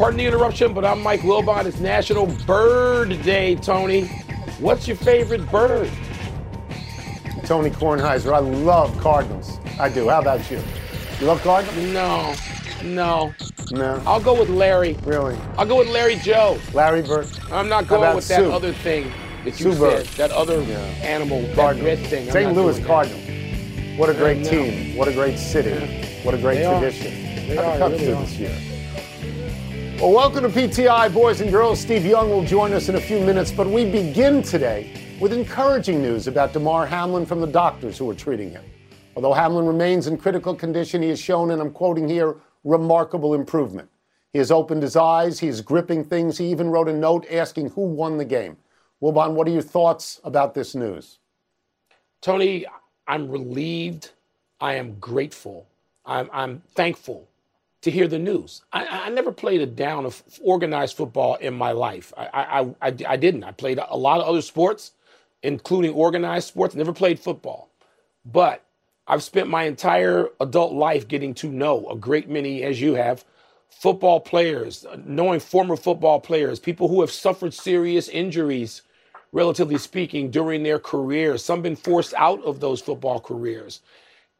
Pardon the interruption, but I'm Mike Wilbon. It's National Bird Day, Tony. What's your favorite bird? Tony Kornheiser. I love Cardinals. I do. How about you? You love Cardinals? No, no. No. I'll go with Larry. Really? I'll go with Larry Joe. Larry Bird? I'm not going with that Sue? other thing that you Sue said. Bird. That other Yeah. animal, that Cardinals. red thing. St. Louis that. Cardinals. What a great team. What a great city. What a great They are. tradition. They How are, the Cubs really do this year? Well, welcome to PTI, boys and girls. Steve Young will join us in a few minutes, but we begin today with encouraging news about Damar Hamlin from the doctors who are treating him. Although Hamlin remains in critical condition, he has shown, and I'm quoting here, remarkable improvement. He has opened his eyes, he is gripping things. He even wrote a note asking who won the game. Wilbon, what are your thoughts about this news? Tony, I'm relieved. I am grateful. I'm, I'm thankful to hear the news. I, I never played a down of organized football in my life. I, I, I, I didn't. I played a lot of other sports, including organized sports. Never played football. But I've spent my entire adult life getting to know a great many, as you have, football players, knowing former football players, people who have suffered serious injuries, relatively speaking, during their careers. Some been forced out of those football careers.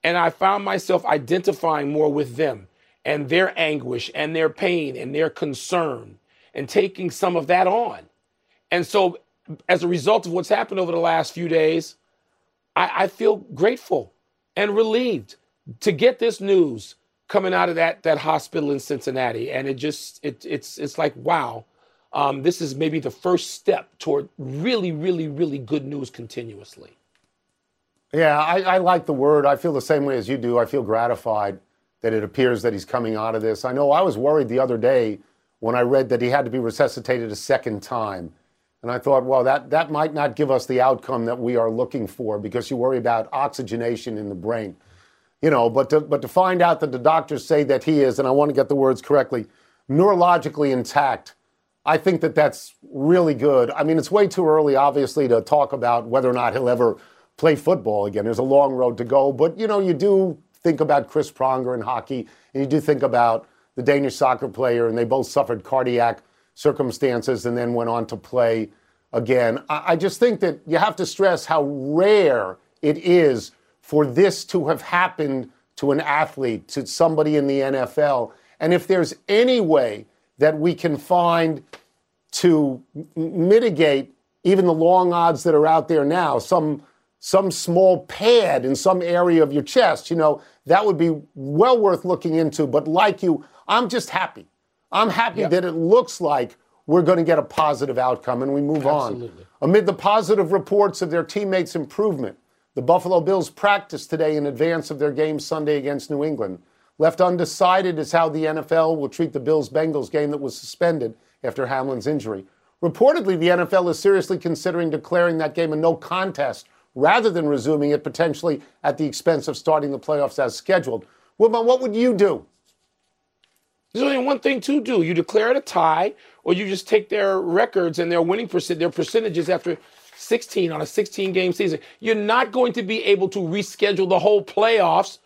And I found myself identifying more with them and their anguish and their pain and their concern and taking some of that on. And so, as a result of what's happened over the last few days, I, I feel grateful and relieved to get this news coming out of that that hospital in Cincinnati. And it just it it's it's like wow, um, this is maybe the first step toward really really really good news continuously. Yeah, I, I like the word. I feel the same way as you do. I feel gratified that it appears that he's coming out of this. I know I was worried the other day when I read that he had to be resuscitated a second time. And I thought, well, that, that might not give us the outcome that we are looking for because you worry about oxygenation in the brain. You know, but to, but to find out that the doctors say that he is, and I want to get the words correctly, neurologically intact, I think that that's really good. I mean, it's way too early, obviously, to talk about whether or not he'll ever play football again. There's a long road to go. But, you know, you do think about Chris Pronger in hockey, and you do think about the Danish soccer player, and they both suffered cardiac circumstances and then went on to play again. I, I just think that you have to stress how rare it is for this to have happened to an athlete, to somebody in the NFL. And if there's any way that we can find to mitigate even the long odds that are out there now, some some small pad in some area of your chest, you know, that would be well worth looking into. But like you, I'm just happy. I'm happy that it looks like we're going to get a positive outcome and we move Absolutely. on. Amid the positive reports of their teammates' improvement, the Buffalo Bills practiced today in advance of their game Sunday against New England. Left undecided is how the NFL will treat the Bills Bengals game that was suspended after Hamlin's injury. Reportedly, the NFL is seriously considering declaring that game a no contest rather than resuming it potentially at the expense of starting the playoffs as scheduled. Wilbon, what would you do? There's only one thing to do. You declare it a tie, or you just take their records and their winning percent, their percentages after 16 on a 16 game season. You're not going to be able to reschedule the whole playoffs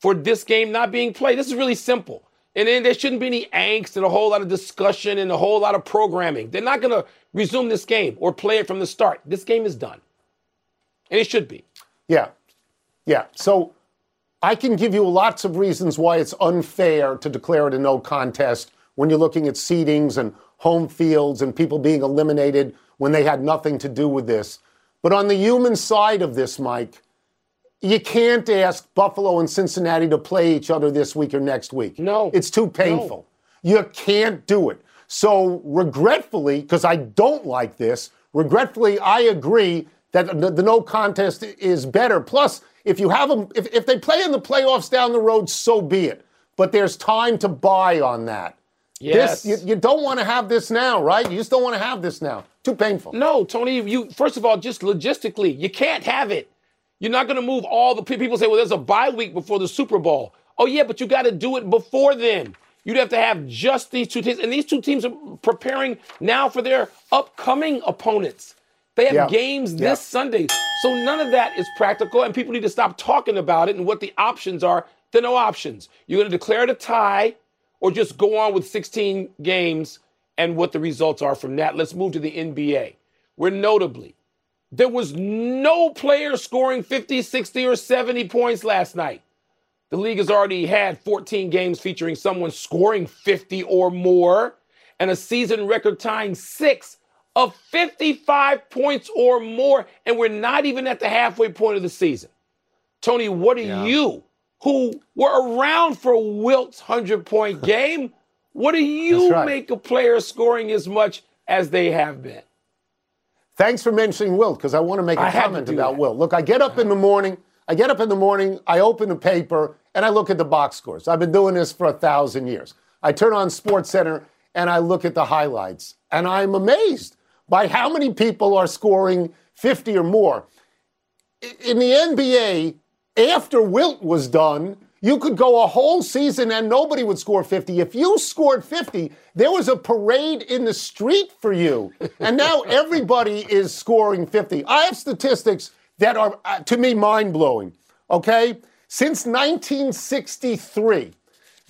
for this game not being played. This is really simple. And then there shouldn't be any angst and a whole lot of discussion and a whole lot of programming. They're not going to resume this game or play it from the start. This game is done. And it should be. Yeah. Yeah. So I can give you lots of reasons why it's unfair to declare it a no contest when you're looking at seedings and home fields and people being eliminated when they had nothing to do with this. But on the human side of this, Mike, you can't ask Buffalo and Cincinnati to play each other this week or next week. No. It's too painful. You can't do it. So, regretfully, because I don't like this, regretfully, I agree that the, the no contest is better. Plus, if you have them, if, if they play in the playoffs down the road, so be it. but there's time to buy on that. Yes. This, you, you don't want to have this now, right? You just don't want to have this now. Too painful. No, Tony, you first of all, just logistically, you can't have it. You're not going to move all the people say, well, there's a bye week before the Super Bowl. Oh, yeah, but you got to do it before then. You'd have to have just these two teams. And these two teams are preparing now for their upcoming opponents. They have Yeah. games this Yeah. Sunday. So none of that is practical, and people need to stop talking about it and what the options are. There are no options. You're going to declare it a tie or just go on with 16 games and what the results are from that. Let's move to the NBA, where notably, there was no player scoring 50, 60, or 70 points last night. The league has already had 14 games featuring someone scoring 50 or more and a season record tying six of 55 points or more. And we're not even at the halfway point of the season. Tony, what do you, who were around for Wilt's 100 point game, what do you right. make of players scoring as much as they have been? Thanks for mentioning Wilt because I want to make a I comment about that. Wilt. Look, I get up in the morning. I get up in the morning. I open the paper and I look at the box scores. I've been doing this for a thousand years. I turn on Sports Center and I look at the highlights, and I'm amazed by how many people are scoring 50 or more. In the NBA, after Wilt was done, you could go a whole season and nobody would score 50. If you scored 50, there was a parade in the street for you. And now everybody is scoring 50. I have statistics that are, uh, to me, mind blowing. Okay? Since 1963,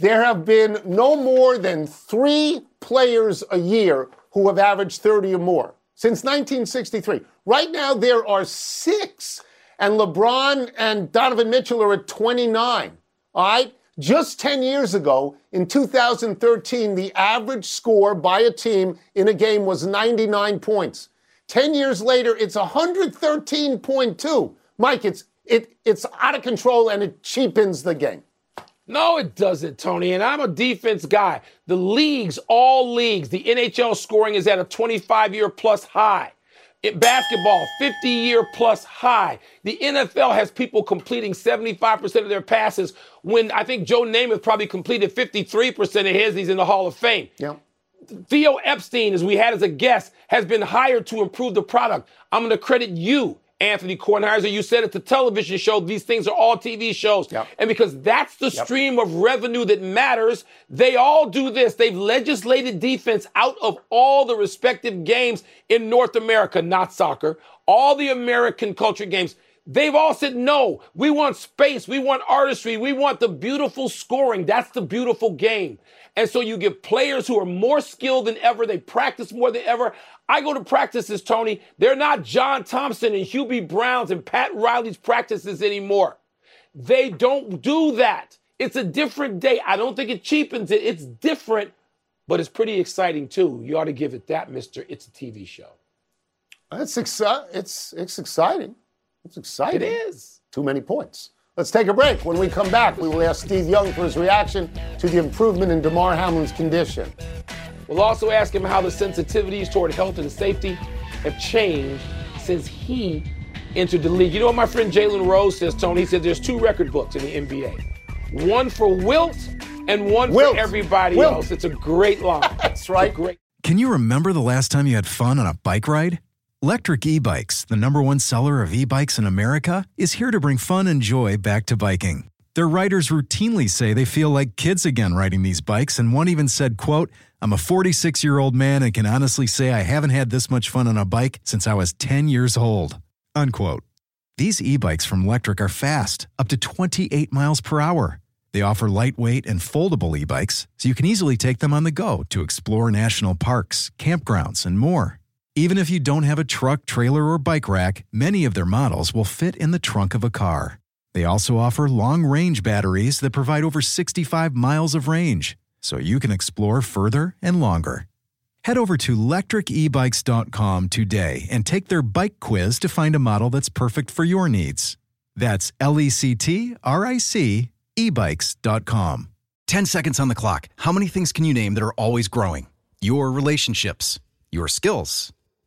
there have been no more than three players a year who have averaged 30 or more since 1963. Right now, there are six, and LeBron and Donovan Mitchell are at 29. All right? Just 10 years ago, in 2013, the average score by a team in a game was 99 points. 10 years later, it's 113.2. Mike, it's, it, it's out of control and it cheapens the game. No, it doesn't, Tony. And I'm a defense guy. The leagues, all leagues, the NHL scoring is at a 25 year plus high. In basketball, 50 year plus high. The NFL has people completing 75% of their passes when I think Joe Namath probably completed 53% of his. He's in the Hall of Fame. Yeah. Theo Epstein, as we had as a guest, has been hired to improve the product. I'm going to credit you, Anthony Kornheiser. You said it's a television show. These things are all TV shows. Yep. And because that's the stream of revenue that matters, they all do this. They've legislated defense out of all the respective games in North America, not soccer, all the American culture games. They've all said, no, we want space, we want artistry, we want the beautiful scoring. That's the beautiful game. And so you get players who are more skilled than ever, they practice more than ever. I go to practices, Tony. They're not John Thompson and Hubie Brown's and Pat Riley's practices anymore. They don't do that. It's a different day. I don't think it cheapens it. It's different, but it's pretty exciting too. You ought to give it that, mister. It's a TV show. It's, exci- it's, it's exciting. It's exciting. It is. Too many points. Let's take a break. When we come back, we will ask Steve Young for his reaction to the improvement in Damar Hamlin's condition. We'll also ask him how the sensitivities toward health and safety have changed since he entered the league. You know what my friend Jalen Rose says, Tony? He said there's two record books in the NBA. One for Wilt and one Wilt. for everybody Wilt. else. It's a great line. That's right. Great Can you remember the last time you had fun on a bike ride? Lectric E Bikes, the number one seller of e bikes in America, is here to bring fun and joy back to biking. Their riders routinely say they feel like kids again riding these bikes, and one even said, quote, I'm a 46 year old man and can honestly say I haven't had this much fun on a bike since I was 10 years old. Unquote. These e bikes from Lectric are fast, up to 28 miles per hour. They offer lightweight and foldable e bikes, so you can easily take them on the go to explore national parks, campgrounds, and more. Even if you don't have a truck, trailer, or bike rack, many of their models will fit in the trunk of a car. They also offer long range batteries that provide over 65 miles of range, so you can explore further and longer. Head over to lectricebikes.com today and take their bike quiz to find a model that's perfect for your needs. That's L E C T R I C ebikes.com. 10 seconds on the clock. How many things can you name that are always growing? Your relationships, your skills,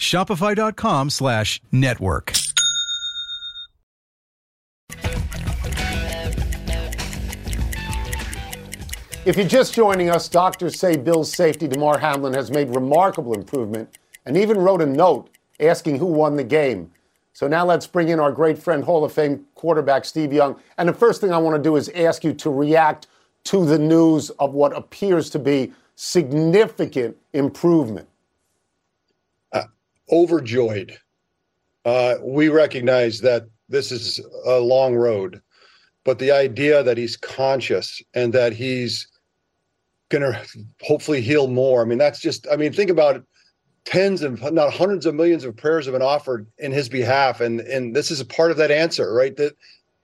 Shopify.com slash network. If you're just joining us, doctors say Bills safety Damar Hamlin has made remarkable improvement and even wrote a note asking who won the game. So now let's bring in our great friend, Hall of Fame quarterback Steve Young. And the first thing I want to do is ask you to react to the news of what appears to be significant improvement. Overjoyed. Uh, we recognize that this is a long road, but the idea that he's conscious and that he's going to hopefully heal more. I mean, that's just, I mean, think about it. Tens and not hundreds of millions of prayers have been offered in his behalf. And, and this is a part of that answer, right? That,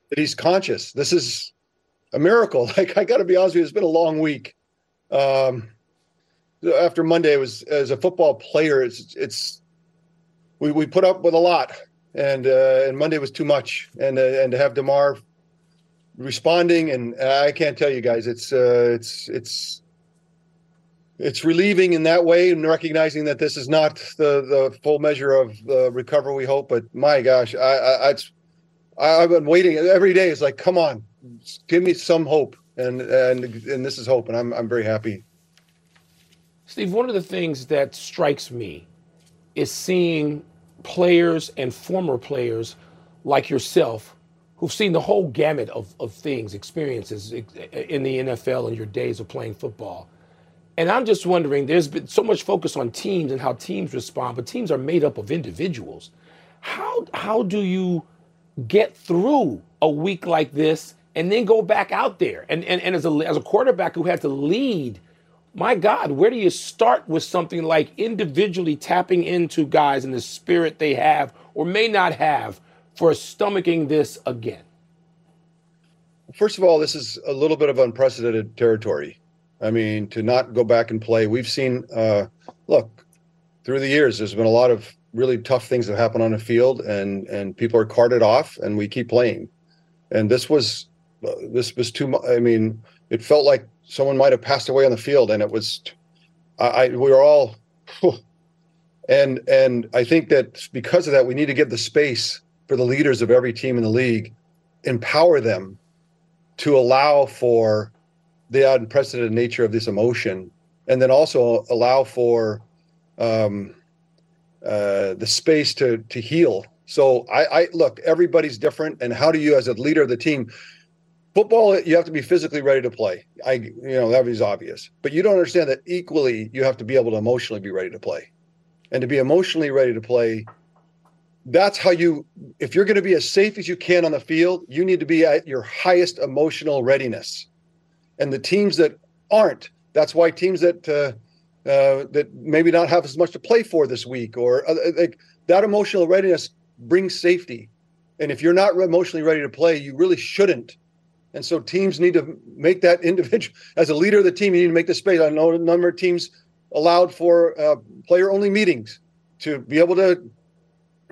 that he's conscious. This is a miracle. Like, I got to be honest with you, it's been a long week. Um, after Monday, was as a football player, it's, it's, we, we put up with a lot and, uh, and Monday was too much. And, uh, and to have Damar responding and I can't tell you guys, it's, uh, it's, it's, it's relieving in that way and recognizing that this is not the the full measure of the recovery we hope. But my gosh, I, I it's I've been waiting every day. It's like, come on, give me some hope, and and and this is hope, and I'm I'm very happy. Steve, one of the things that strikes me is seeing players and former players like yourself who've seen the whole gamut of, of things, experiences in the NFL and your days of playing football and I'm just wondering, there's been so much focus on teams and how teams respond, but teams are made up of individuals. How how do you get through a week like this and then go back out there? And and, and as a as a quarterback who had to lead, my God, where do you start with something like individually tapping into guys and the spirit they have or may not have for stomaching this again? First of all, this is a little bit of unprecedented territory. I mean, to not go back and play. We've seen, uh, look, through the years, there's been a lot of really tough things that happen on the field, and and people are carted off, and we keep playing. And this was, uh, this was too much. I mean, it felt like someone might have passed away on the field, and it was, I, I we were all, and and I think that because of that, we need to give the space for the leaders of every team in the league, empower them to allow for the unprecedented nature of this emotion, and then also allow for um, uh, the space to to heal. So I, I look, everybody's different, and how do you, as a leader of the team, football, you have to be physically ready to play. I, you know, that is obvious, but you don't understand that equally, you have to be able to emotionally be ready to play, and to be emotionally ready to play. That's how you, if you're going to be as safe as you can on the field, you need to be at your highest emotional readiness and the teams that aren't. That's why teams that uh, uh, that maybe not have as much to play for this week or uh, like that emotional readiness brings safety. And if you're not emotionally ready to play, you really shouldn't. And so teams need to make that individual as a leader of the team. You need to make the space. I know a number of teams allowed for uh, player only meetings to be able to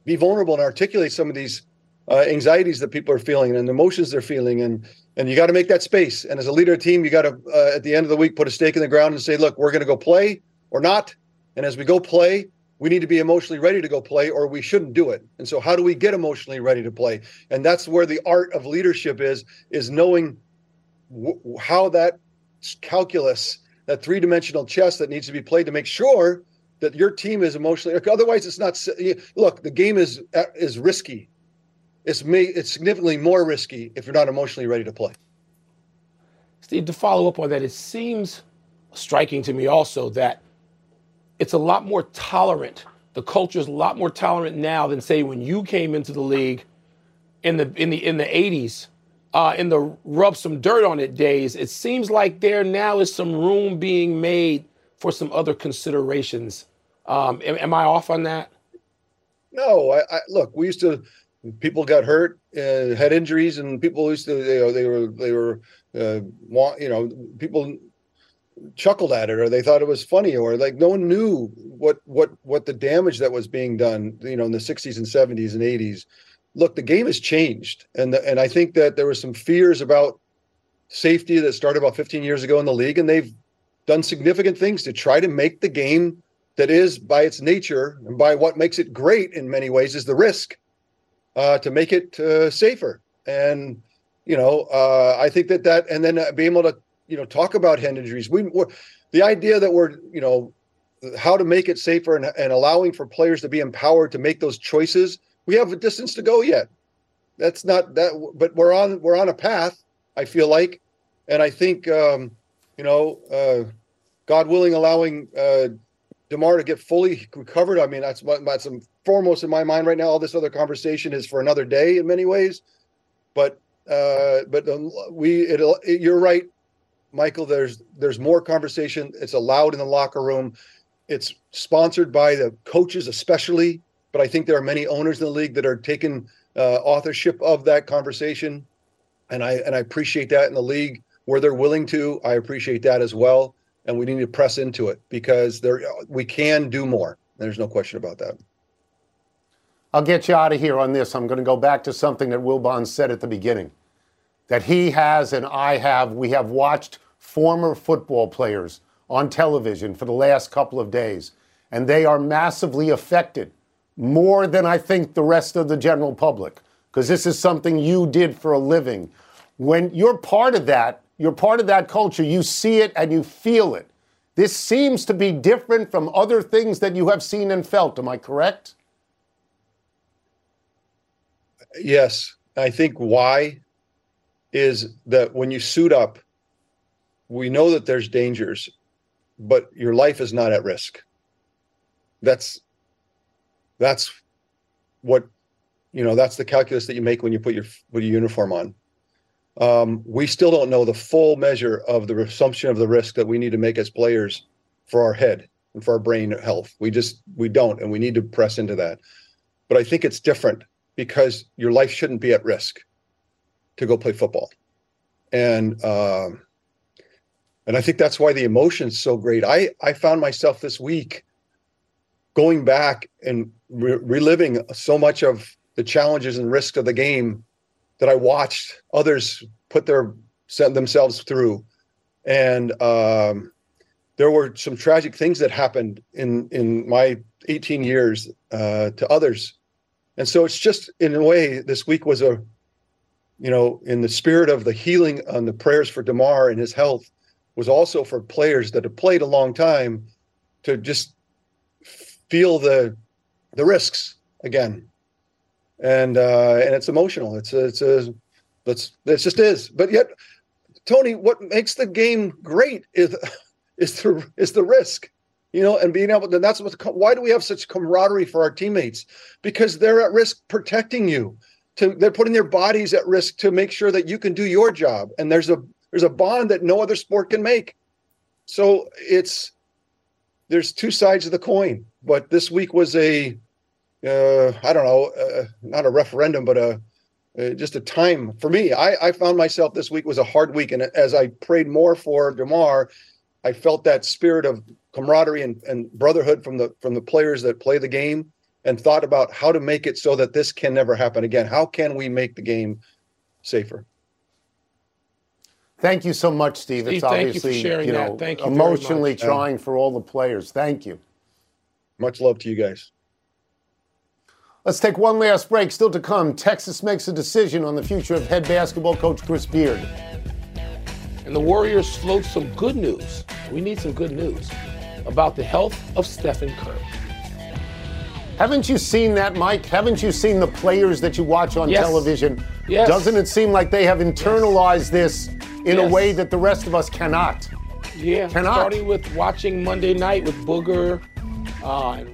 be vulnerable and articulate some of these uh, anxieties that people are feeling and emotions they're feeling and and you got to make that space. And as a leader of team, you got to uh, at the end of the week put a stake in the ground and say, look, we're going to go play or not. And as we go play, we need to be emotionally ready to go play, or we shouldn't do it. And so, how do we get emotionally ready to play? And that's where the art of leadership is: is knowing w- how that calculus, that three-dimensional chess that needs to be played to make sure that your team is emotionally. Otherwise, it's not. Look, the game is uh, is risky it's me it's significantly more risky if you're not emotionally ready to play. Steve, to follow up on that, it seems striking to me also that it's a lot more tolerant. The culture is a lot more tolerant now than say when you came into the league in the in the in the 80s, uh, in the rub some dirt on it days. It seems like there now is some room being made for some other considerations. Um, am, am I off on that? No, I, I, look. We used to people got hurt, uh, had injuries, and people used to you know, they were they were uh, want you know people chuckled at it or they thought it was funny or like no one knew what what what the damage that was being done you know in the 60s and 70s and 80s look the game has changed and the, and I think that there was some fears about safety that started about 15 years ago in the league and they've done significant things to try to make the game that is by its nature and by what makes it great in many ways is the risk uh, to make it uh, safer. And you know, uh, I think that that and then uh, being able to you know talk about head injuries. We the idea that we're you know how to make it safer and, and allowing for players to be empowered to make those choices. We have a distance to go yet. That's not that, but we're on we're on a path. I feel like, and I think um, you know, uh, God willing, allowing uh, Damar to get fully recovered. I mean, that's that's foremost in my mind right now. All this other conversation is for another day in many ways, but uh, but um, we it, it, you're right, Michael. There's there's more conversation. It's allowed in the locker room. It's sponsored by the coaches, especially. But I think there are many owners in the league that are taking uh, authorship of that conversation, and I and I appreciate that in the league where they're willing to. I appreciate that as well and we need to press into it because there we can do more. There's no question about that. I'll get you out of here on this. I'm going to go back to something that Wilbon said at the beginning that he has and I have. We have watched former football players on television for the last couple of days, and they are massively affected more than I think the rest of the general public because this is something you did for a living. When you're part of that, you're part of that culture. You see it and you feel it. This seems to be different from other things that you have seen and felt. Am I correct? Yes. I think why is that when you suit up, we know that there's dangers, but your life is not at risk. That's that's what you know, that's the calculus that you make when you put your put your uniform on um, we still don't know the full measure of the assumption of the risk that we need to make as players for our head and for our brain health. We just we don't, and we need to press into that. But I think it's different because your life shouldn't be at risk to go play football, and um, and I think that's why the emotion's so great. I I found myself this week going back and re- reliving so much of the challenges and risks of the game that I watched others put their sent themselves through, and um, there were some tragic things that happened in in my 18 years uh, to others, and so it's just in a way this week was a, you know, in the spirit of the healing and the prayers for Damar and his health, was also for players that have played a long time, to just feel the the risks again and uh, and it's emotional. It's a, it's a that's it just is. But yet, Tony, what makes the game great is is the is the risk, you know, and being able to. That's what. Why do we have such camaraderie for our teammates? Because they're at risk protecting you. To they're putting their bodies at risk to make sure that you can do your job. And there's a there's a bond that no other sport can make. So it's there's two sides of the coin. But this week was a uh, I don't know, uh, not a referendum, but a uh, just a time for me. I, I found myself this week was a hard week, and as I prayed more for Damar, I felt that spirit of camaraderie and, and brotherhood from the from the players that play the game, and thought about how to make it so that this can never happen again. How can we make the game safer? Thank you so much, Steve. Steve it's obviously you, you know you emotionally trying for all the players. Thank you. Much love to you guys. Let's take one last break. Still to come, Texas makes a decision on the future of head basketball coach Chris Beard. And the Warriors float some good news. We need some good news about the health of Stephen Curry. Haven't you seen that, Mike? Haven't you seen the players that you watch on yes. television? Yes. Doesn't it seem like they have internalized this in yes. a way that the rest of us cannot? Yeah, cannot. starting with watching Monday night with Booger uh, and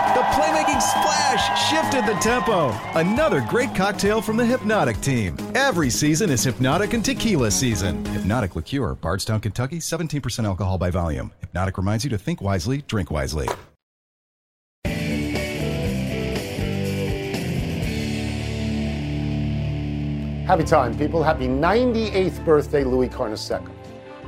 Playmaking splash shifted the tempo. Another great cocktail from the Hpnotiq team. Every season is Hpnotiq and Tequila season. Hpnotiq Liqueur, Bardstown, Kentucky, 17% alcohol by volume. Hpnotiq reminds you to think wisely, drink wisely. Happy time, people. Happy 98th birthday, Louis Carnesecca.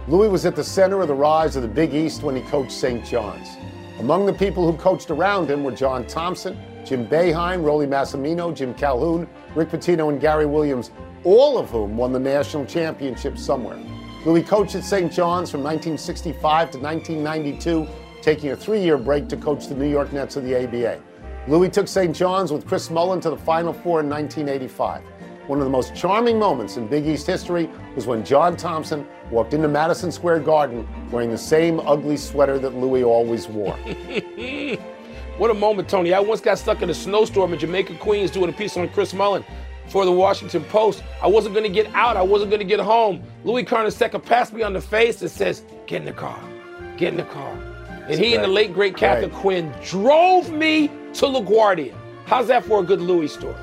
Louis was at the center of the rise of the Big East when he coached St. John's. Among the people who coached around him were John Thompson, Jim Boeheim, Rollie Massimino, Jim Calhoun, Rick Pitino, and Gary Williams, all of whom won the national championship somewhere. Louis coached at St. John's from 1965 to 1992, taking a three year break to coach the New York Nets of the ABA. Louis took St. John's with Chris Mullin to the Final Four in 1985. One of the most charming moments in Big East history was when John Thompson walked into Madison Square Garden wearing the same ugly sweater that Louis always wore. what a moment, Tony. I once got stuck in a snowstorm in Jamaica, Queens, doing a piece on Chris Mullin for the Washington Post. I wasn't going to get out. I wasn't going to get home. Louis Carnesecca passed me on the face and says, get in the car, get in the car. And That's he great. and the late, great Captain right. Quinn drove me to LaGuardia. How's that for a good Louis story?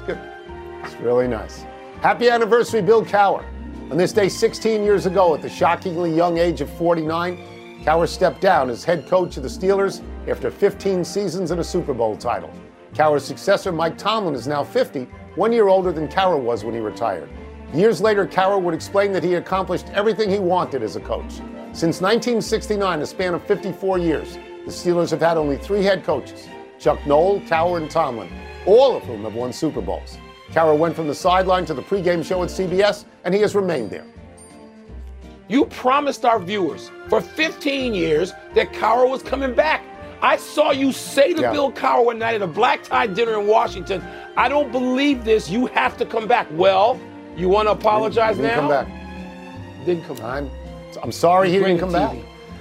It's really nice. Happy anniversary, Bill Cowher. On this day 16 years ago, at the shockingly young age of 49, Cowher stepped down as head coach of the Steelers after 15 seasons and a Super Bowl title. Cowher's successor, Mike Tomlin, is now 50, one year older than Cowher was when he retired. Years later, Cowher would explain that he accomplished everything he wanted as a coach. Since 1969, a span of 54 years, the Steelers have had only three head coaches Chuck Noll, Cowher, and Tomlin, all of whom have won Super Bowls. Cowher went from the sideline to the pregame show at CBS, and he has remained there. You promised our viewers for 15 years that Cowher was coming back. I saw you say to yeah. Bill Cowher one night at a black tie dinner in Washington, I don't believe this. You have to come back. Well, you want to apologize didn't, didn't now? Come back. Didn't come back. I'm, I'm sorry he didn't come back.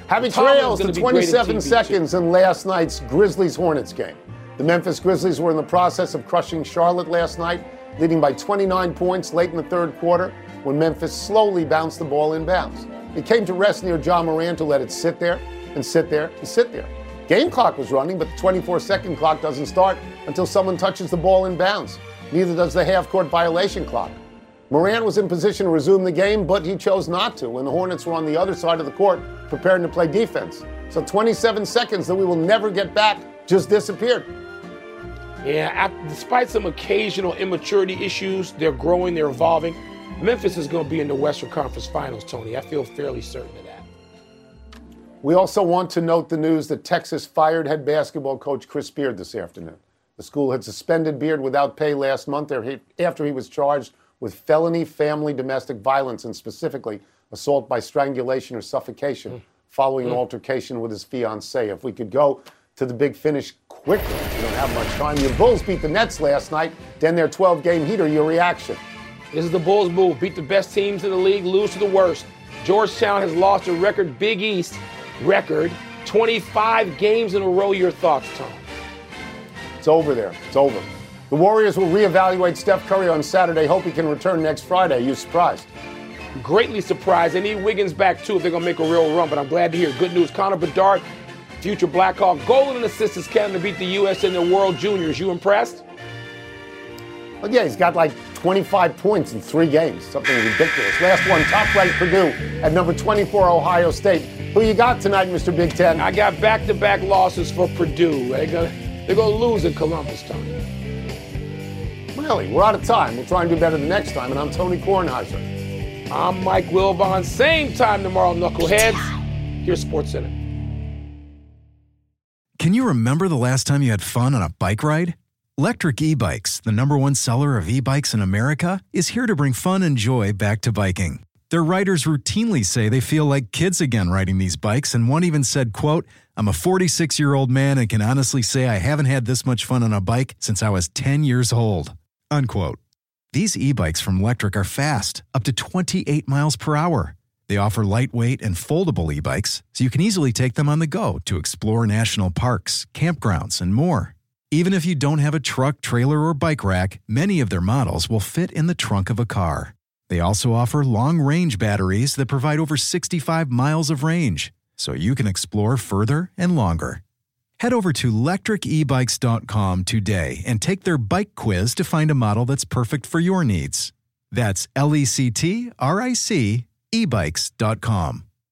Happy trails to 27 seconds in last night's Grizzlies Hornets game. The Memphis Grizzlies were in the process of crushing Charlotte last night leading by 29 points late in the third quarter when Memphis slowly bounced the ball inbounds. It came to rest near Ja Morant to let it sit there and sit there and sit there. Game clock was running, but the 24 second clock doesn't start until someone touches the ball inbounds. Neither does the half court violation clock. Morant was in position to resume the game, but he chose not to when the Hornets were on the other side of the court preparing to play defense. So 27 seconds that we will never get back just disappeared. Yeah, despite some occasional immaturity issues, they're growing, they're evolving. Memphis is going to be in the Western Conference Finals, Tony. I feel fairly certain of that. We also want to note the news that Texas fired head basketball coach Chris Beard this afternoon. The school had suspended Beard without pay last month after he was charged with felony family domestic violence and specifically assault by strangulation or suffocation mm. following mm. an altercation with his fiancee. If we could go to the big finish quickly. You don't have much time. Your Bulls beat the Nets last night, then their 12 game heater. Your reaction? This is the Bulls' move. Beat the best teams in the league, lose to the worst. Georgetown has lost a record Big East record 25 games in a row. Your thoughts, Tom? It's over there. It's over. The Warriors will reevaluate Steph Curry on Saturday. Hope he can return next Friday. You surprised? Greatly surprised. They need Wiggins back too if they're going to make a real run. But I'm glad to hear. Good news. Connor Bedard future Blackhawk golden assist as Canada beat the U.S. in the World Juniors. You impressed? Well, yeah, he's got like 25 points in three games, something ridiculous. Last one, top ranked Purdue at number 24, Ohio State. Who you got tonight, Mr. Big Ten? I got back to back losses for Purdue. They're gonna, they're to lose in Columbus, Tony. Really, we're out of time. We'll try and do better the next time. And I'm Tony Kornheiser. I'm Mike Wilbon. Same time tomorrow, knuckleheads. Here's Sports Center. Can you remember the last time you had fun on a bike ride? Lectric E Bikes, the number one seller of e bikes in America, is here to bring fun and joy back to biking. Their riders routinely say they feel like kids again riding these bikes, and one even said, quote, I'm a 46 year old man and can honestly say I haven't had this much fun on a bike since I was 10 years old. Unquote. These e bikes from Lectric are fast, up to 28 miles per hour. They offer lightweight and foldable e bikes, so you can easily take them on the go to explore national parks, campgrounds, and more. Even if you don't have a truck, trailer, or bike rack, many of their models will fit in the trunk of a car. They also offer long range batteries that provide over 65 miles of range, so you can explore further and longer. Head over to lectricebikes.com today and take their bike quiz to find a model that's perfect for your needs. That's L E C T R I C ebikes.com.